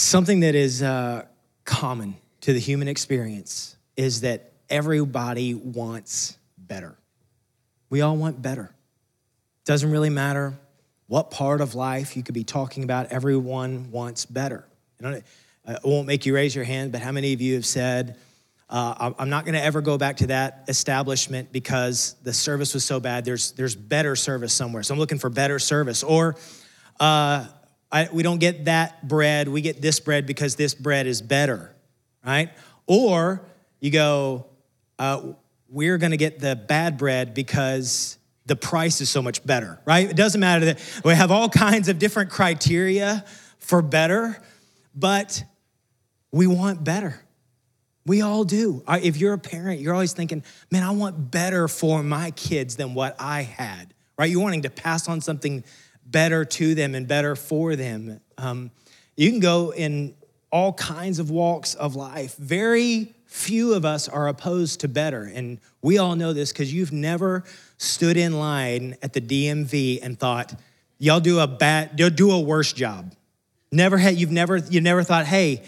Something that is uh, common to the human experience is that everybody wants better. We all want better. Doesn't really matter what part of life you could be talking about, everyone wants better. I won't make you raise your hand, but how many of you have said, uh, I'm not going to ever go back to that establishment because the service was so bad. There's, there's better service somewhere. So I'm looking for better service. Or uh, I, we don't get that bread. We get this bread because this bread is better, right? Or you go, uh, we're going to get the bad bread because the price is so much better, right? It doesn't matter that we have all kinds of different criteria for better, but we want better. We all do. If you're a parent, you're always thinking, man, I want better for my kids than what I had, right? You're wanting to pass on something better to them and better for them. Um, you can go in all kinds of walks of life. Very few of us are opposed to better. And we all know this because you've never stood in line at the DMV and thought, y'all do a bad, you'll do a worse job. Never had, you've never, you've never thought, hey,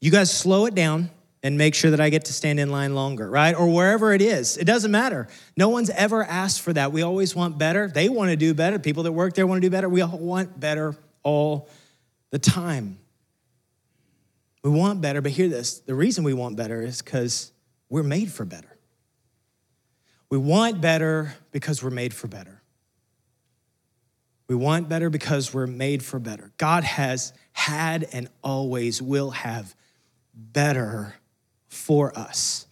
you guys slow it down and make sure that I get to stand in line longer, right? Or wherever it is. It doesn't matter. No one's ever asked for that. We always want better. They want to do better. People that work there want to do better. We all want better all the time. We want better, but hear this the reason we want better is because we're made for better. We want better because we're made for better. We want better because we're made for better. God has had and always will have better for us.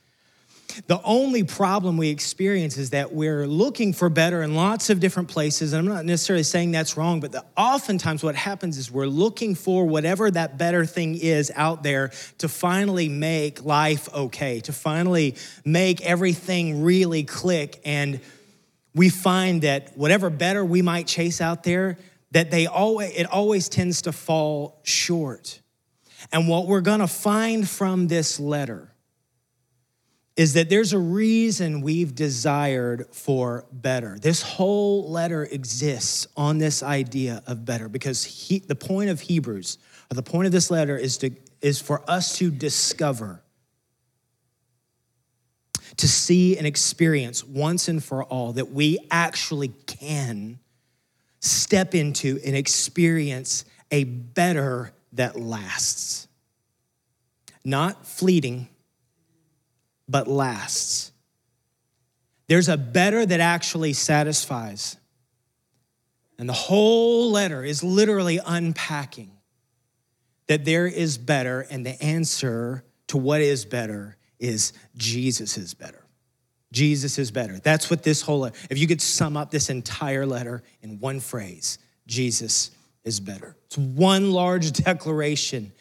The only problem we experience is that we're looking for better in lots of different places. And I'm not necessarily saying that's wrong, but the, oftentimes what happens is we're looking for whatever that better thing is out there to finally make life okay, to finally make everything really click. And we find that whatever better we might chase out there, that they always, it always tends to fall short. And what we're gonna find from this letter is that there's a reason we've desired for better. This whole letter exists on this idea of better because he, the point of Hebrews, or the point of this letter, is, to, is for us to discover, to see and experience once and for all that we actually can step into and experience a better that lasts. Not fleeting but lasts. There's a better that actually satisfies. And the whole letter is literally unpacking that there is better, and the answer to what is better is Jesus is better. Jesus is better. That's what this whole if you could sum up this entire letter in one phrase, Jesus is better. It's one large declaration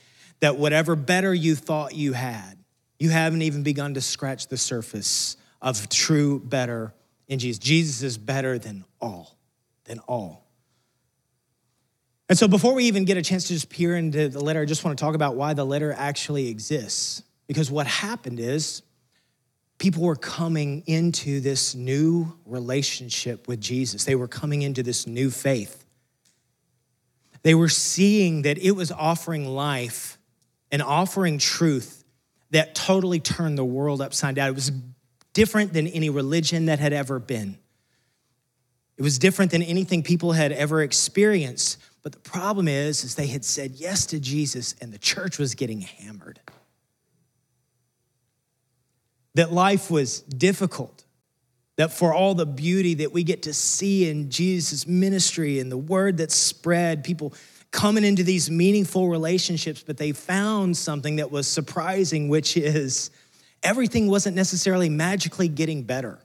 that whatever better you thought you had, you haven't even begun to scratch the surface of true better in Jesus. Jesus is better than all, than all. And so, before we even get a chance to just peer into the letter, I just want to talk about why the letter actually exists. Because what happened is people were coming into this new relationship with Jesus, they were coming into this new faith. They were seeing that it was offering life and offering truth that totally turned the world upside down. It was different than any religion that had ever been. It was different than anything people had ever experienced. But the problem is, is they had said yes to Jesus and the church was getting hammered. That life was difficult. That for all the beauty that we get to see in Jesus' ministry and the word that spread, people coming into these meaningful relationships, but they found something that was surprising, which is everything wasn't necessarily magically getting better.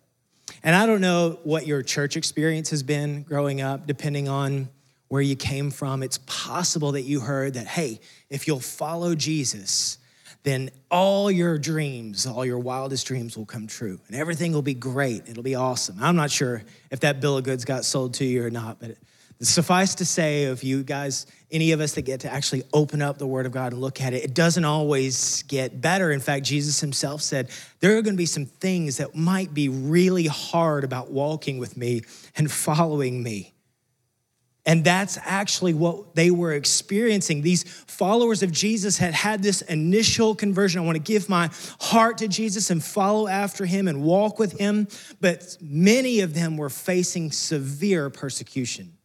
And I don't know what your church experience has been growing up, depending on where you came from. It's possible that you heard that, hey, if you'll follow Jesus, then all your dreams, all your wildest dreams will come true and everything will be great. It'll be awesome. I'm not sure if that bill of goods got sold to you or not, but Suffice to say, if you guys, any of us that get to actually open up the Word of God and look at it, it doesn't always get better. In fact, Jesus himself said, There are going to be some things that might be really hard about walking with me and following me. And that's actually what they were experiencing. These followers of Jesus had had this initial conversion. I want to give my heart to Jesus and follow after him and walk with him. But many of them were facing severe persecution.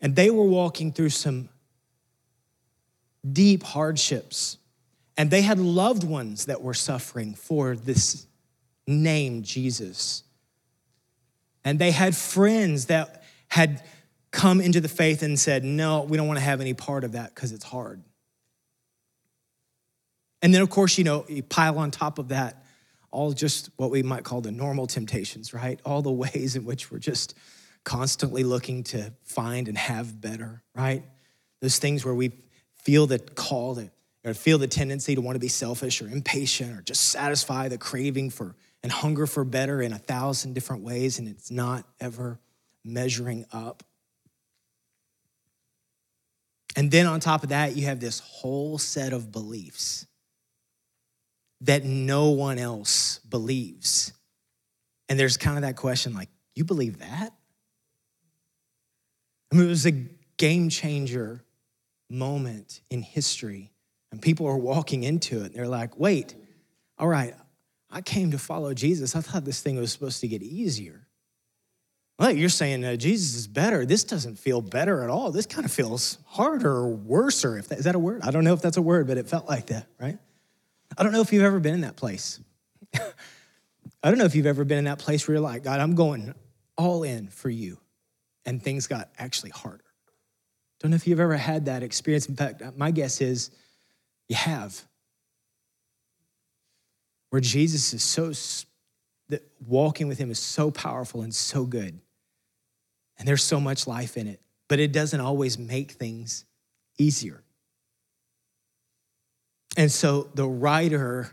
And they were walking through some deep hardships. And they had loved ones that were suffering for this name, Jesus. And they had friends that had come into the faith and said, No, we don't want to have any part of that because it's hard. And then, of course, you know, you pile on top of that all just what we might call the normal temptations, right? All the ways in which we're just constantly looking to find and have better, right? Those things where we feel the call to, or feel the tendency to want to be selfish or impatient or just satisfy the craving for and hunger for better in a thousand different ways, and it's not ever measuring up. And then on top of that, you have this whole set of beliefs that no one else believes. And there's kind of that question like, you believe that? I mean, it was a game changer moment in history. And people are walking into it and they're like, wait, all right, I came to follow Jesus. I thought this thing was supposed to get easier. Well, you're saying uh, Jesus is better. This doesn't feel better at all. This kind of feels harder or worser. If that, is that a word? I don't know if that's a word, but it felt like that, right? I don't know if you've ever been in that place. I don't know if you've ever been in that place where you're like, God, I'm going all in for you. And things got actually harder. Don't know if you've ever had that experience. In fact, uh, my guess is you have. Where Jesus is so, that walking with him is so powerful and so good and there's so much life in it, but it doesn't always make things easier. And so the writer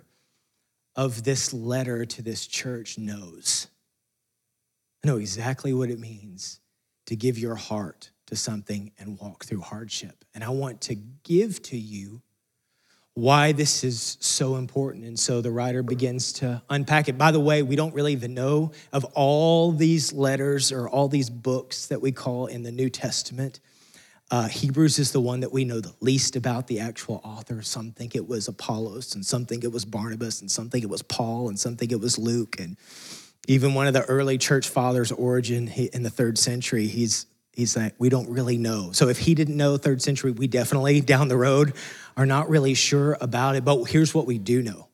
of this letter to this church knows. I know exactly what it means to give your heart to something and walk through hardship. And I want to give to you why this is so important. And so the writer begins to unpack it. By the way, we don't really even know of all these letters or all these books that we call in the New Testament. Uh, Hebrews is the one that we know the least about the actual author. Some think it was Apollos, and some think it was Barnabas, and some think it was Paul, and some think it was Luke. And even one of the early church fathers, Origen, in the third century, he's he's like, we don't really know. So if he didn't know third century, we definitely down the road are not really sure about it. But here's what we do know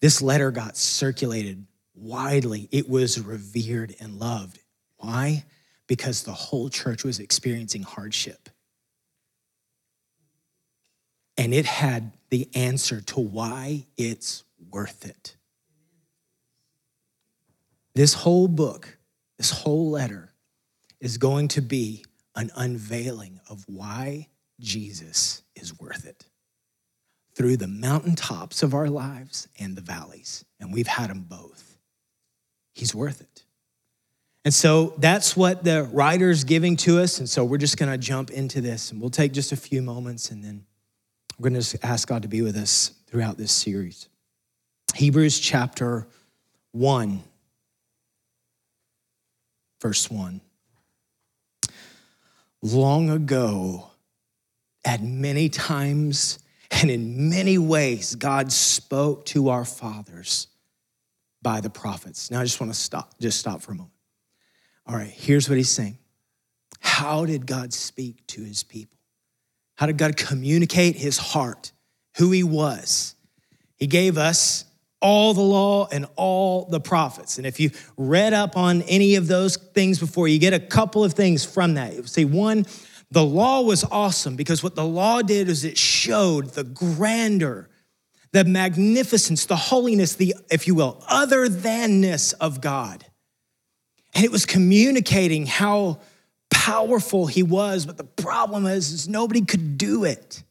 this letter got circulated widely, it was revered and loved. Why? Because the whole church was experiencing hardship. And it had the answer to why it's worth it. This whole book, this whole letter, is going to be an unveiling of why Jesus is worth it through the mountaintops of our lives and the valleys. And we've had them both. He's worth it. And so that's what the writer's giving to us. And so we're just going to jump into this and we'll take just a few moments and then we're going to ask God to be with us throughout this series. Hebrews chapter 1, verse 1 long ago, at many times and in many ways, God spoke to our fathers by the prophets. Now I just want to stop, just stop for a moment. All right, here's what he's saying. How did God speak to his people? How did God communicate his heart, who he was? He gave us all the law and all the prophets. And if you read up on any of those things before, you get a couple of things from that. You see, one, the law was awesome because what the law did is it showed the grandeur, the magnificence, the holiness, the, if you will, other thanness of God. And it was communicating how powerful he was, but the problem is, is nobody could do it.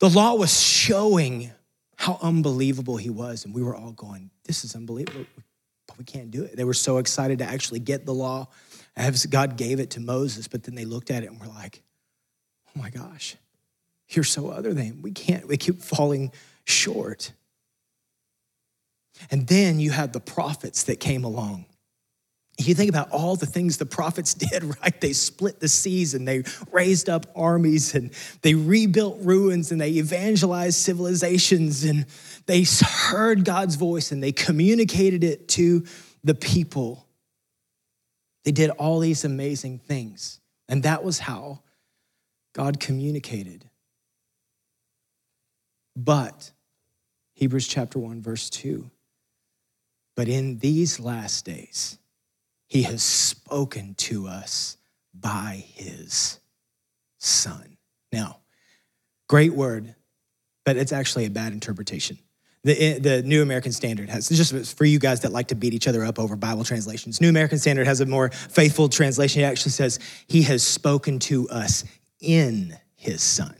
The law was showing how unbelievable he was. And we were all going, This is unbelievable, but we can't do it. They were so excited to actually get the law as God gave it to Moses, but then they looked at it and were like, Oh my gosh, you're so other than. We can't, we keep falling short. And then you have the prophets that came along. You think about all the things the prophets did, right? They split the seas and they raised up armies and they rebuilt ruins and they evangelized civilizations and they heard God's voice and they communicated it to the people. They did all these amazing things. And that was how God communicated. But, Hebrews chapter 1, verse 2, but in these last days, he has spoken to us by his son. Now, great word, but it's actually a bad interpretation. The, eh, the New American Standard has, just for you guys that like to beat each other up over Bible translations, New American Standard has a more faithful translation. It actually says, He has spoken to us in His Son.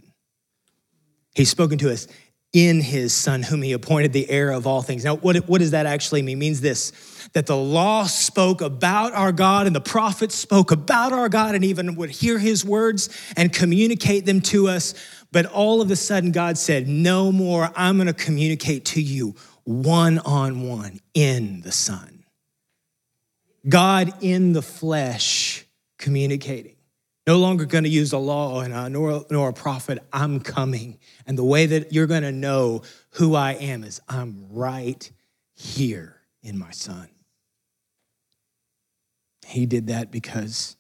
He's spoken to us in his son, whom he appointed the heir of all things. Now, what, what does that actually mean? It means this that the law spoke about our God and the prophets spoke about our God and even would hear his words and communicate them to us. But all of a sudden, God said, No more, I'm going to communicate to you one on one in the Son. God in the flesh communicating. No longer going to use a law and a, nor, nor a prophet. I'm coming. And the way that you're going to know who I am is I'm right here in my son. He did that because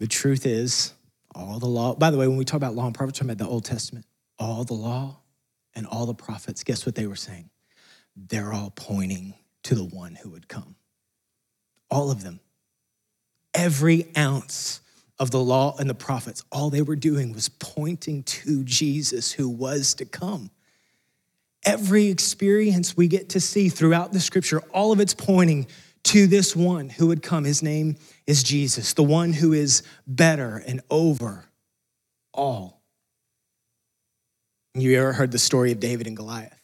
the truth is, all the law, by the way, when we talk about law and prophets, talking about the Old Testament, all the law and all the prophets, guess what they were saying? They're all pointing to the one who would come. All of them every ounce of the law and the prophets, all they were doing was pointing to Jesus who was to come. Every experience we get to see throughout the scripture, all of it's pointing to this one who would come. His name is Jesus, the one who is better and over all. You ever heard the story of David and Goliath?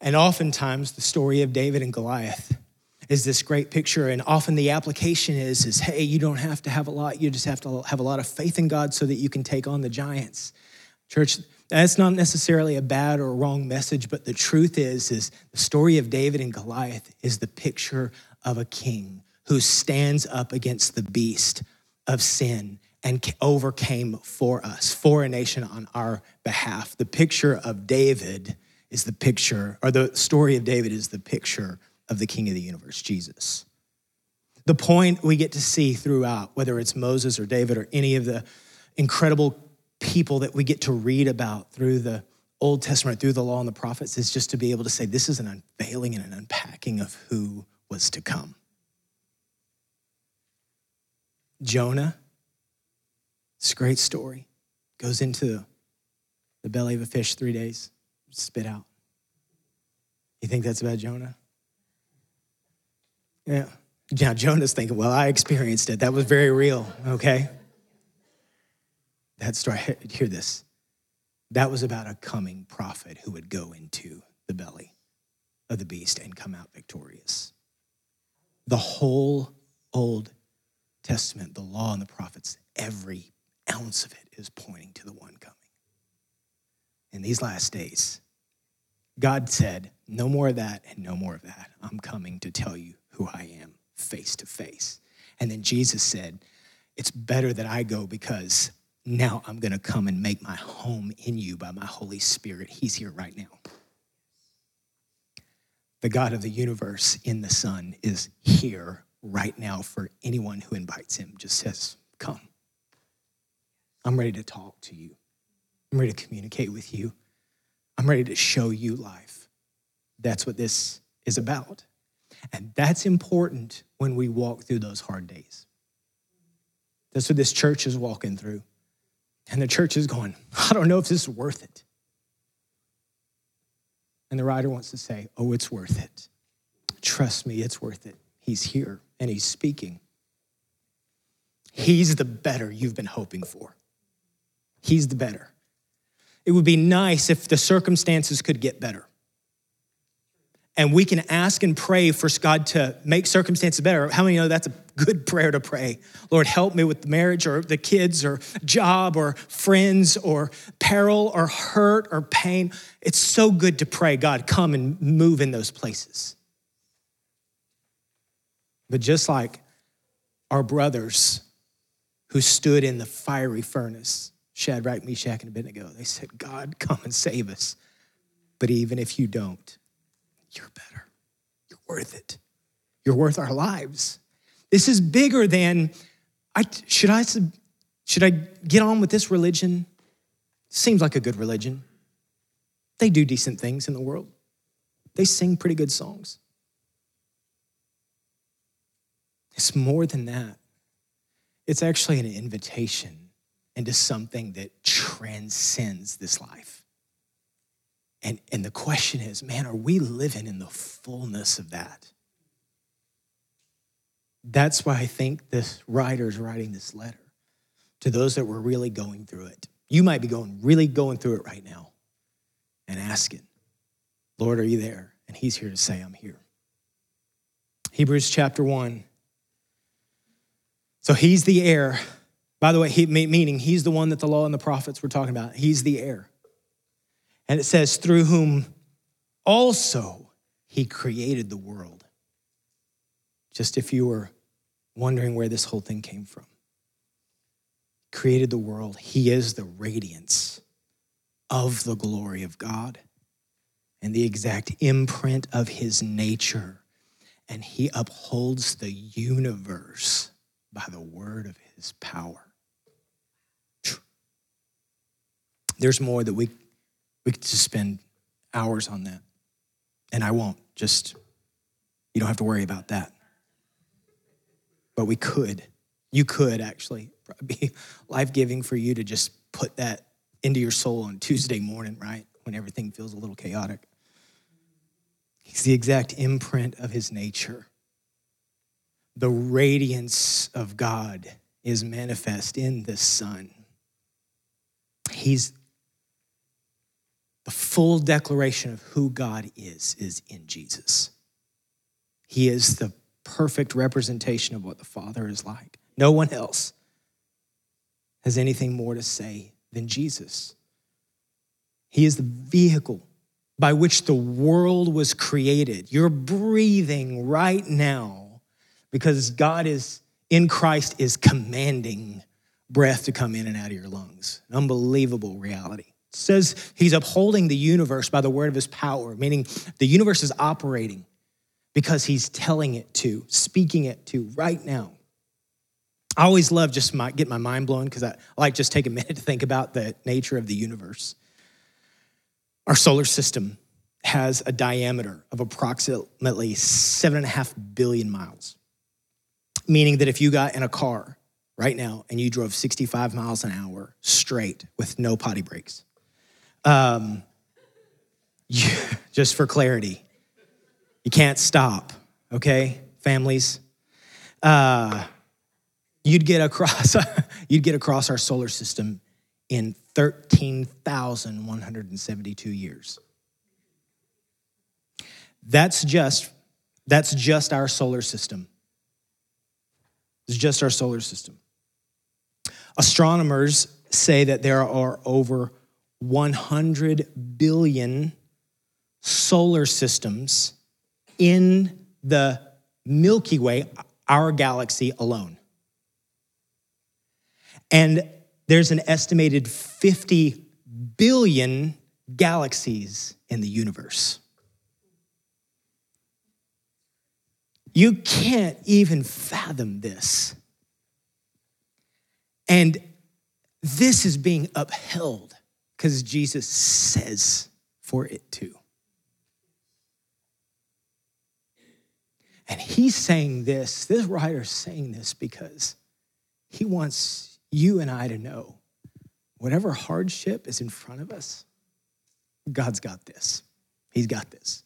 And oftentimes, the story of David and Goliath is this great picture. And often the application is is hey you don't have to have a lot. You just have to have a lot of faith in god so that you can take on the giants. Church that's not necessarily a bad or wrong message but the truth is is the story of david and goliath is the picture of a king who stands up against the beast of sin and overcame for us for a nation on our behalf. The picture of david is the picture or the story of david is the picture of the King of the universe, Jesus. The point we get to see throughout, whether it's Moses or David or any of the incredible people that we get to read about through the Old Testament, through the law and the prophets, is just to be able to say this is an unveiling and an unpacking of who was to come. Jonah, this great story, goes into the belly of a fish three days, spit out. You think that's about Jonah? Yeah. Now, Jonah's thinking, well, I experienced it. That was very real, okay? That story, hear this. That was about a coming prophet who would go into the belly of the beast and come out victorious. The whole Old Testament, the law and the prophets, every ounce of it is pointing to the one coming. In these last days, God said, No more of that and no more of that. I'm coming to tell you who I am face to face. And then Jesus said, It's better that I go because now I'm going to come and make my home in you by my Holy Spirit. He's here right now. The God of the universe in the Son is here right now for anyone who invites him, just says, Come. I'm ready to talk to you. I'm ready to communicate with you. I'm ready to show you life. That's what this is about. And that's important when we walk through those hard days. That's what this church is walking through. And the church is going, I don't know if this is worth it. And the writer wants to say, Oh, it's worth it. Trust me, it's worth it. He's here and he's speaking. He's the better you've been hoping for. He's the better. It would be nice if the circumstances could get better and we can ask and pray for God to make circumstances better. How many know that's a good prayer to pray? Lord, help me with the marriage or the kids or job or friends or peril or hurt or pain. It's so good to pray, God, come and move in those places. But just like our brothers who stood in the fiery furnace, Shadrach, Meshach, and Abednego, they said, God, come and save us. But even if you don't, you're better. You're worth it. You're worth our lives. This is bigger than I should I should I get on with this religion? Seems like a good religion. They do decent things in the world. They sing pretty good songs. It's more than that. It's actually an invitation into something that transcends this life. And, and the question is man, are we living in the fullness of that? That's why I think this writer is writing this letter to those that were really going through it. You might be going, really going through it right now and asking, Lord, are you there? And he's here to say, I'm here. Hebrews chapter 1. So he's the heir. By the way, he, meaning he's the one that the law and the prophets were talking about. He's the heir. And it says, through whom also he created the world. Just if you were wondering where this whole thing came from. Created the world. He is the radiance of the glory of God and the exact imprint of his nature. And he upholds the universe by the word of his power. There's more that we we could just spend hours on that. And I won't. Just, you don't have to worry about that. But we could. You could actually be life giving for you to just put that into your soul on Tuesday morning, right? When everything feels a little chaotic. He's the exact imprint of his nature. The radiance of God is manifest in the Son. He's the full declaration of who God is, is in Jesus. He is the perfect representation of what the Father is like. No one else has anything more to say than Jesus. He is the vehicle by which the world was created. You're breathing right now because God is in Christ is commanding breath to come in and out of your lungs. An unbelievable reality says he's upholding the universe by the word of his power, meaning the universe is operating because he's telling it to, speaking it to right now. I always love just my, get my mind blown because I, like just take a minute to think about the nature of the universe. Our solar system has a diameter of approximately seven and a half billion miles, meaning that if you got in a car right now and you drove 65 miles an hour straight with no potty breaks, um, you, just for clarity, you can't stop, okay, families? Uh, you'd get across you'd get across our solar system in 13,172 years. That's just that's just our solar system. It's just our solar system. Astronomers say that there are over 100 billion solar systems in the Milky Way, our galaxy alone. And there's an estimated 50 billion galaxies in the universe. You can't even fathom this. And this is being upheld because Jesus says for it to. And he's saying this, this writer's saying this because he wants you and I to know whatever hardship is in front of us, God's got this. He's got this.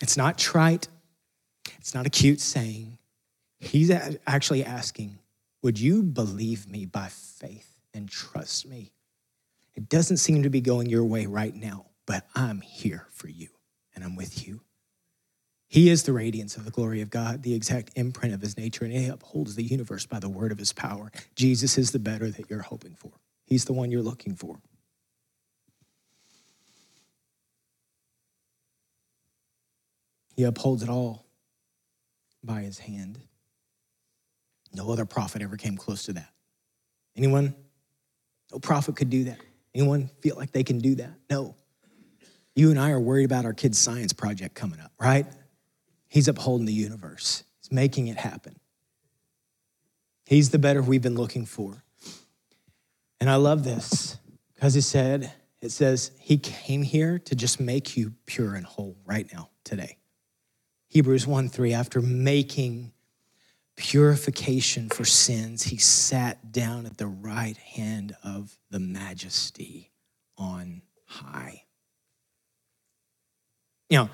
It's not trite, it's not a cute saying. He's actually asking, Would you believe me by faith? And trust me. It doesn't seem to be going your way right now, but I'm here for you and I'm with you. He is the radiance of the glory of God, the exact imprint of his nature, and he upholds the universe by the word of his power. Jesus is the better that you're hoping for, he's the one you're looking for. He upholds it all. by his hand. No other prophet ever came close to that. Anyone? No prophet could do that. Anyone feel like they can do that? No. You and I are worried about our kid's science project coming up, right? He's upholding the universe, he's making it happen. He's the better we've been looking for. And I love this because he said, it says, He came here to just make you pure and whole right now, today. Hebrews 1 3, after making purification for sins, he sat down at the right hand of the majesty on high. Now,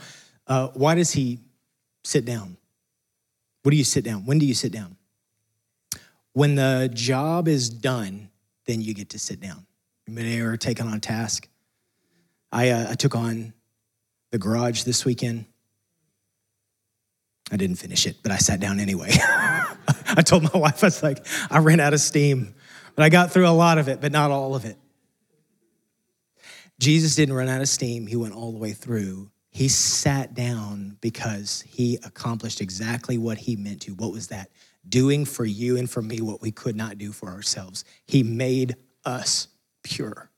uh, why does he sit down? What do you sit down? When do you sit down? When the job is done, then you get to sit down. Anybody ever taken on a task? I, uh, I took on the garage this weekend. I didn't finish it, but I sat down anyway. I told my wife, I was like, I ran out of steam, but I got through a lot of it, but not all of it. Jesus didn't run out of steam, he went all the way through. He sat down because he accomplished exactly what he meant to. What was that? Doing for you and for me what we could not do for ourselves. He made us pure,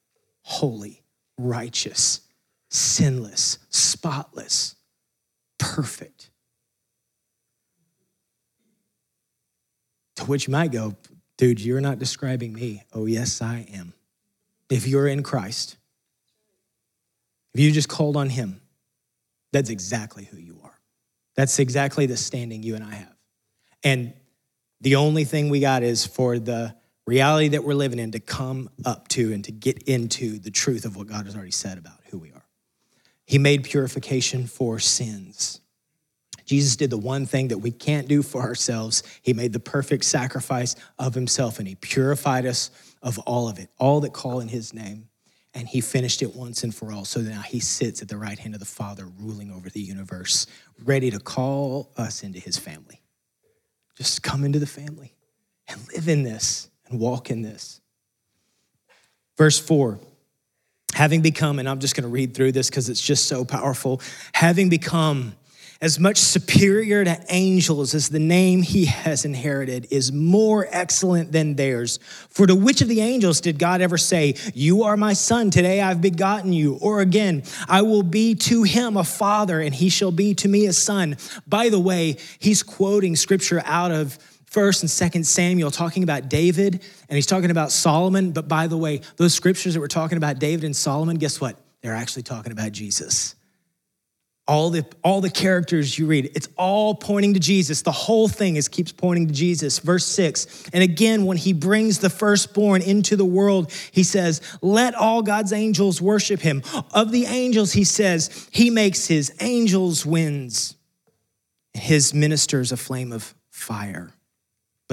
holy, righteous, sinless, spotless, perfect. To which you might go, dude, you're not describing me. Oh, yes, I am. If you're in Christ, if you just called on Him, that's exactly who you are. That's exactly the standing you and I have. And the only thing we got is for the reality that we're living in to come up to and to get into the truth of what God has already said about who we are. He made purification for sins. Jesus did the one thing that we can't do for ourselves. He made the perfect sacrifice of himself and he purified us of all of it, all that call in his name. And he finished it once and for all. So now he sits at the right hand of the Father, ruling over the universe, ready to call us into his family. Just come into the family and live in this and walk in this. Verse 4 having become, and I'm just going to read through this because it's just so powerful, having become as much superior to angels as the name he has inherited is more excellent than theirs. For to which of the angels did God ever say, You are my son, today I've begotten you? Or again, I will be to him a father, and he shall be to me a son. By the way, he's quoting scripture out of first and second samuel talking about david and he's talking about solomon but by the way those scriptures that we're talking about david and solomon guess what they're actually talking about jesus all the all the characters you read it's all pointing to jesus. The whole thing is keeps pointing to jesus. Verse 6 and again when he brings the firstborn into the world he says let all god's angels worship him of the angels he says he makes his angels winds his ministers a flame of fire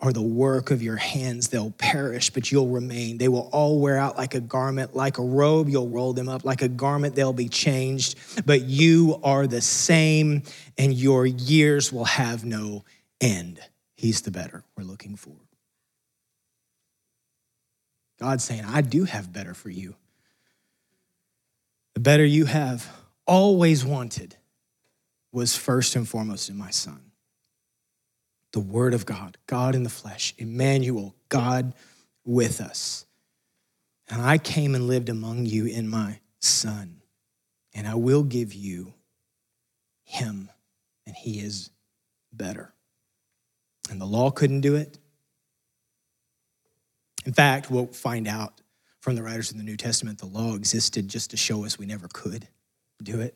are the work of your hands. They'll perish, but you'll remain. They will all wear out like a garment, like a robe. You'll roll them up like a garment. They'll be changed, but you are the same, and your years will have no end. He's the better we're looking for. God's saying, I do have better for you. The better you have always wanted was first and foremost in my son the Word of God, God in the flesh, Emmanuel, God with us. And I came and lived among you in my Son, and I will give you Him, and He is better. And the law couldn't do it. In fact, we'll find out from the writers of the New Testament the law existed just to show us we never could do it.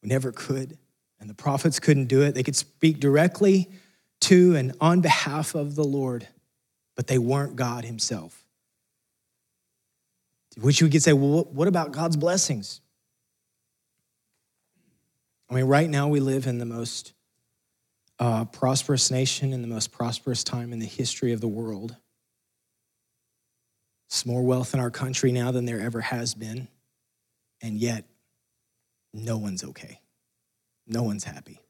We never could. And the prophets couldn't do it. They could speak directly to and on behalf of the Lord, but they weren't God Himself. Which we could say, well, what about God's blessings? I mean, right now we live in the most uh, prosperous nation in the most prosperous time in the history of the world. It's more wealth in our country now than there ever has been. And yet, no one's okay. No one's happy.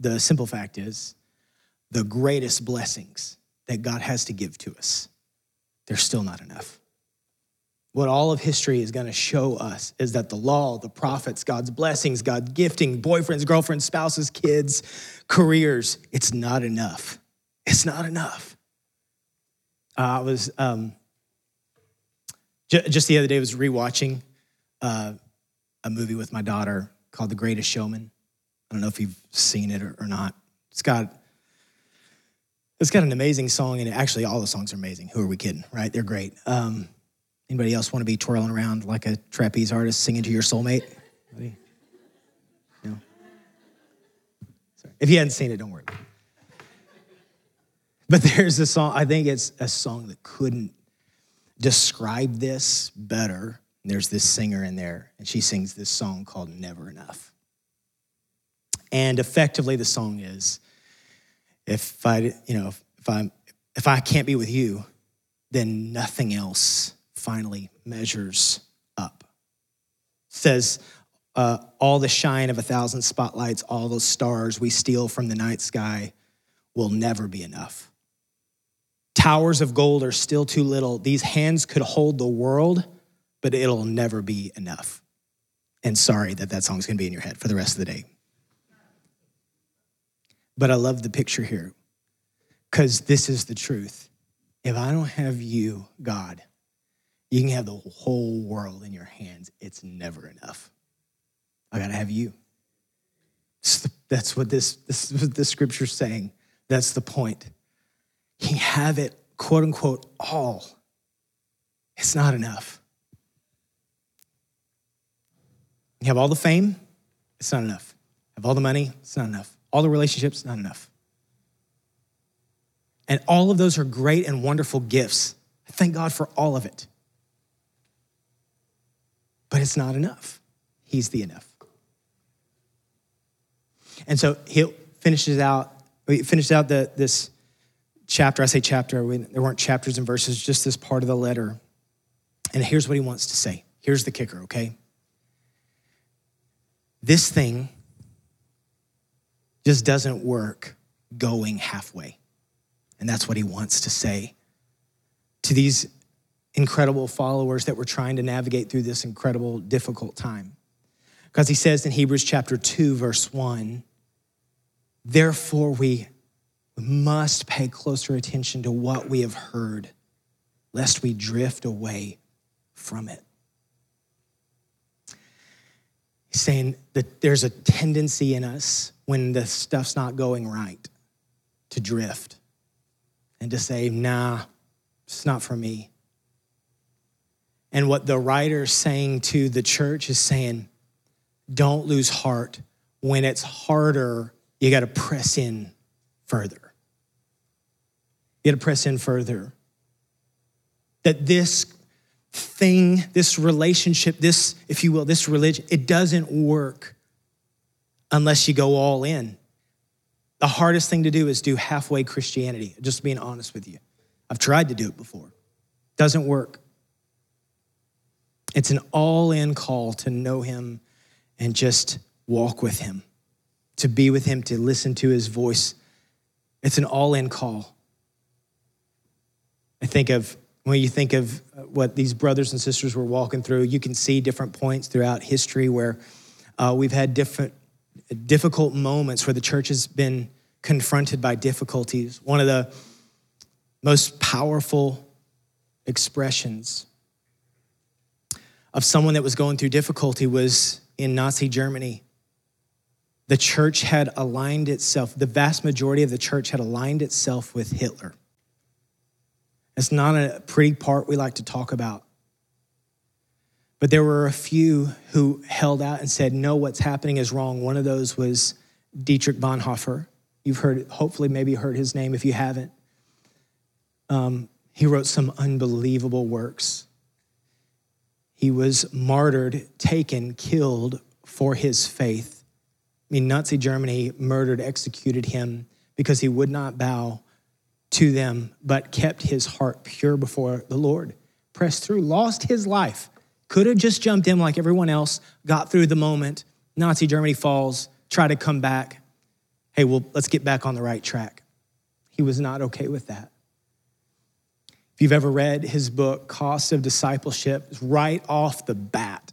The simple fact is, the greatest blessings that God has to give to us, they're still not enough. What all of history is going to show us is that the law, the prophets, God's blessings, God's gifting, boyfriends, girlfriends, spouses, kids, careers, it's not enough. It's not enough. Uh, I was um, j- just the other day I was rewatching uh, a movie with my daughter called The Greatest Showman. I don't know if you've seen it or, or not. It's got it's got an amazing song and. Actually, all the songs are amazing. Who are we kidding, right? They're great. Um, anybody else want to be twirling around like a trapeze artist singing to your soulmate? No. Sorry. If you hadn't seen it, don't worry. But there's a song, I think it's a song that couldn't describe this better. There's this singer in there, and she sings this song called Never Enough. And effectively, the song is if I, you know, if I'm, if I can't be with you, then nothing else finally measures up. Says, uh, all the shine of a thousand spotlights, all those stars we steal from the night sky will never be enough. Towers of gold are still too little. These hands could hold the world, but it'll never be enough. And sorry that that song's gonna be in your head for the rest of the day. But I love the picture here because this is the truth. If I don't have you, God, you can have the whole world in your hands. It's never enough. I got to have you. That's what this, this is what the scripture's saying. That's the point. You have it, quote unquote, all. It's not enough. You have all the fame, it's not enough. Have all the money, it's not enough. All the relationships, not enough. And all of those are great and wonderful gifts. I thank God for all of it. But it's not enough. He's the enough. And so he finishes out, he finishes out the, this chapter. I say chapter, there weren't chapters and verses, just this part of the letter. And here's what he wants to say. Here's the kicker, okay? This thing just doesn't work going halfway. And that's what he wants to say to these incredible followers that were trying to navigate through this incredible, difficult time. Because he says in Hebrews chapter 2, verse 1, therefore we must pay closer attention to what we have heard, lest we drift away from it. He's saying that there's a tendency in us when the stuff's not going right to drift and to say, nah, it's not for me. And what the writer's saying to the church is saying, don't lose heart. When it's harder, you got to press in further. You got to press in further. That this thing, this relationship, this, if you will, this religion, it doesn't work unless you go all in. The hardest thing to do is do halfway Christianity, just being honest with you. I've tried to do it before, doesn't work. It's an all in call to know Him and just walk with Him, to be with Him, to listen to His voice. It's an all in call. I think of when you think of what these brothers and sisters were walking through, you can see different points throughout history where uh, we've had different difficult moments where the church has been confronted by difficulties. One of the most powerful expressions of someone that was going through difficulty was in Nazi Germany. The church had aligned itself, the vast majority of the church had aligned itself with Hitler. It's not a pretty part we like to talk about. But there were a few who held out and said, No, what's happening is wrong. One of those was Dietrich Bonhoeffer. You've heard, hopefully, maybe heard his name if you haven't. Um, he wrote some unbelievable works. He was martyred, taken, killed for his faith. I mean, Nazi Germany murdered, executed him because he would not bow to them, but kept his heart pure before the Lord. Pressed through, lost his life. Could have just jumped in like everyone else, got through the moment. Nazi Germany falls, try to come back. Hey, well, let's get back on the right track. He was not okay with that. If you've ever read his book, Cost of Discipleship, right off the bat,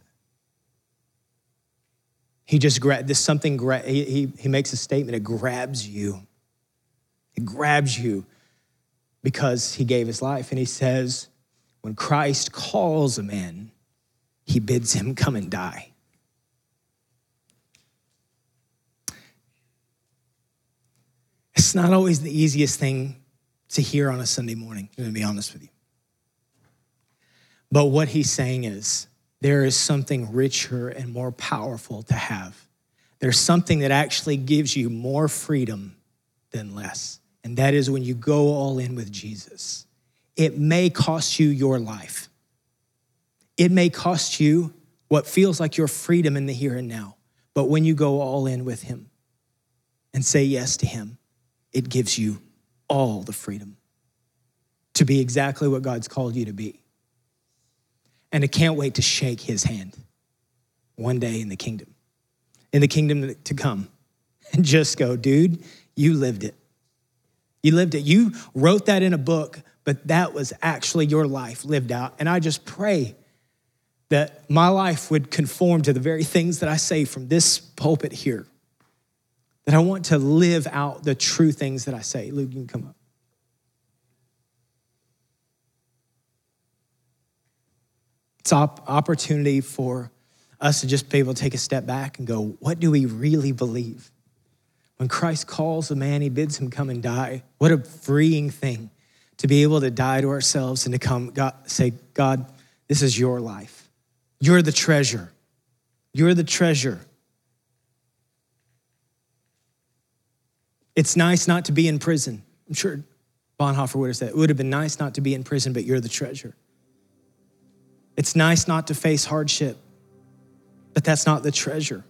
he just this something, he, he, he makes a statement, it grabs you. It grabs you because he gave his life. And he says, when Christ calls a man, he bids him come and die. It's not always the easiest thing to hear on a Sunday morning, I'm gonna be honest with you. But what he's saying is, there is something richer and more powerful to have. There's something that actually gives you more freedom than less. And that is when you go all in with Jesus. It may cost you your life. It may cost you what feels like your freedom in the here and now. But when you go all in with Him and say yes to Him, it gives you all the freedom to be exactly what God's called you to be. And I can't wait to shake His hand one day in the kingdom, in the kingdom to come, and just go, dude, you lived it. You lived it. You wrote that in a book, but that was actually your life lived out. And I just pray that my life would conform to the very things that I say from this pulpit here. That I want to live out the true things that I say. Luke, you can come up. It's op- opportunity for us to just be able to take a step back and go, what do we really believe? When Christ calls a man, he bids him come and die. What a freeing thing to be able to die to ourselves and to come God, say, God, this is your life. You're the treasure. You're the treasure. It's nice not to be in prison. I'm sure Bonhoeffer would have said it would have been nice not to be in prison, but you're the treasure. It's nice not to face hardship, but that's not the treasure.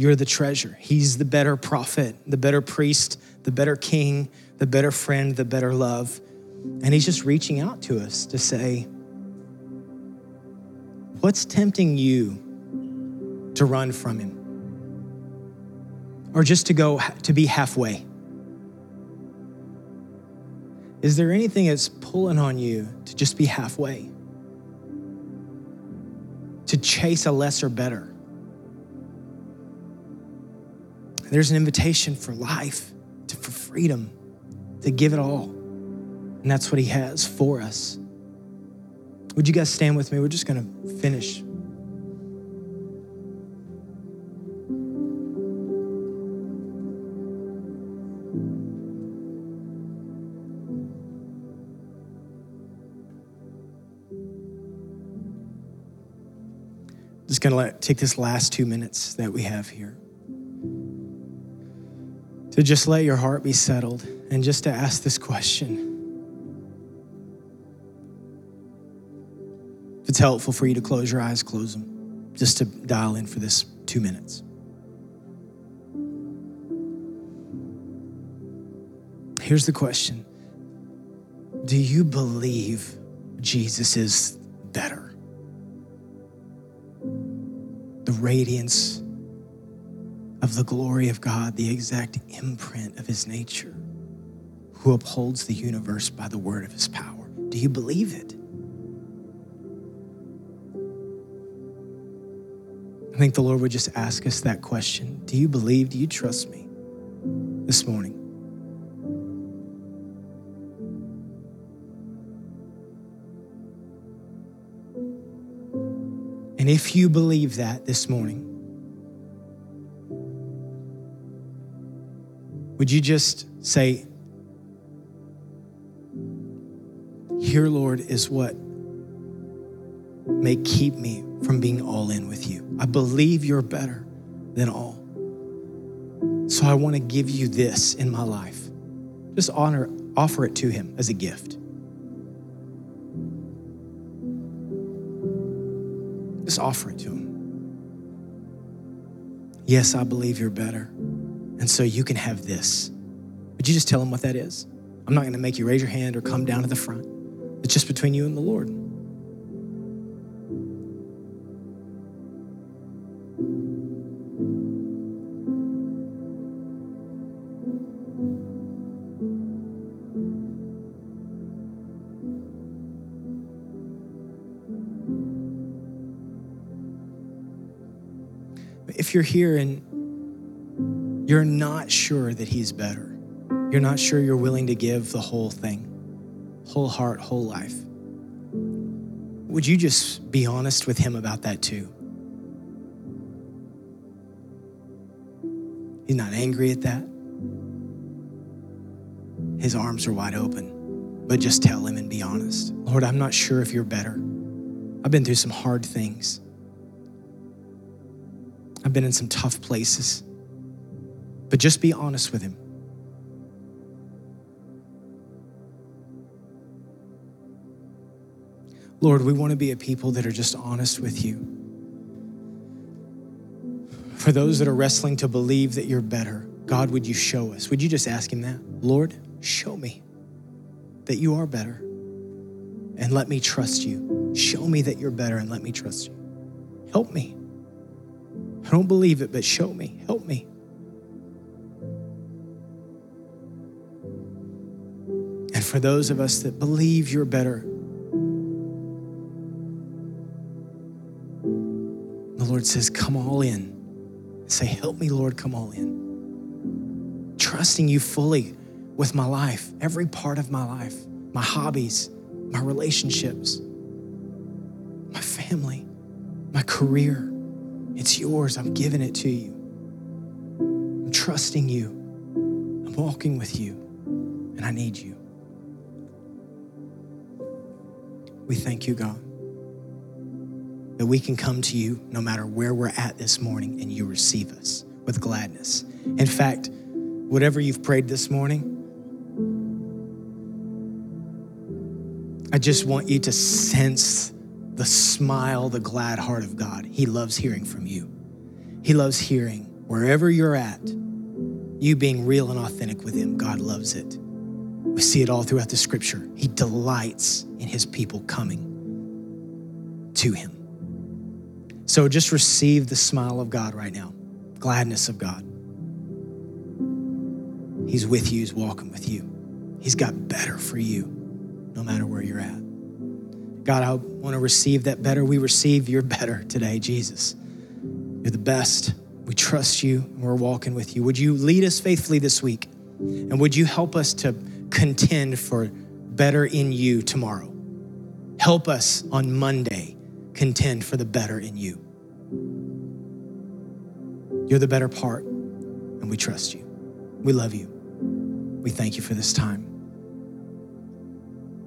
You're the treasure. He's the better prophet, the better priest, the better king, the better friend, the better love. And he's just reaching out to us to say, What's tempting you to run from him? Or just to go to be halfway? Is there anything that's pulling on you to just be halfway? To chase a lesser better? There's an invitation for life, to, for freedom, to give it all. And that's what He has for us. Would you guys stand with me? We're just going to finish. Just going to take this last two minutes that we have here to just let your heart be settled and just to ask this question. If it's helpful for you to close your eyes, close them, just to dial in for this two minutes. Here's the question Do you believe Jesus is better? The radiance of the glory of God, the exact imprint of his nature, who upholds the universe by the word of his power. Do you believe it? I think the Lord would just ask us that question Do you believe? Do you trust me this morning? And if you believe that this morning, Would you just say, Here, Lord, is what may keep me from being all in with you. I believe you're better than all. So I want to give you this in my life. Just honor, offer it to him as a gift. Just offer it to him. Yes, I believe you're better. And so you can have this Would you just tell him what that is? I'm not going to make you raise your hand or come down to the front. It's just between you and the Lord. If you're here and you're not sure that He's better, you're not sure you're willing to give the whole thing, whole heart, whole life, would you just be honest with Him about that too? He's not angry at that. His arms are wide open, but just tell Him and be honest. Lord, I'm not sure if you're better. I've been through some hard things. I've been in some tough places. But just be honest with Him. Lord, we want to be a people that are just honest with you. For those that are wrestling to believe that you're better, God, would you show us? Would you just ask Him that? Lord, show me that you are better and let me trust you. Show me that you're better and let me trust you. Help me. I don't believe it, but show me. Help me. For those of us that believe you're better, the Lord says, Come all in. Say, Help me, Lord, come all in. Trusting you fully with my life, every part of my life, my hobbies, my relationships, my family, my career. It's yours. I'm giving it to you. I'm trusting you. I'm walking with you, and I need you. We thank you, God, that we can come to you no matter where we're at this morning and you receive us with gladness. In fact, whatever you've prayed this morning, I just want you to sense the smile, the glad heart of God. He loves hearing from you. He loves hearing wherever you're at, you being real and authentic with Him. God loves it. We see it all throughout the scripture. He delights in His people coming to Him. So just receive the smile of God right now, gladness of God. He's with you, He's walking with you. He's got better for you, no matter where you're at. God, I want to receive that better. We receive your better today, Jesus. You're the best. We trust you and we're walking with you. Would you lead us faithfully this week? And would you help us to contend for better in you tomorrow? Help us on Monday contend for the better in you. You're the better part, and we trust you. We love you. We thank you for this time.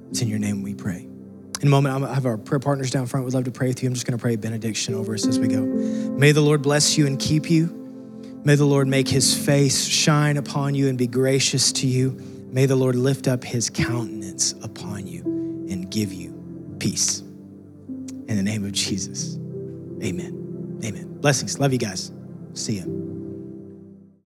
It's in your name we pray. In a moment, I have our prayer partners down front. We'd love to pray with you. I'm just going to pray a benediction over us as we go. May the Lord bless you and keep you. May the Lord make his face shine upon you and be gracious to you. May the Lord lift up his countenance upon you and give you peace. In the name of Jesus, amen. Amen. Blessings. Love you guys. See you.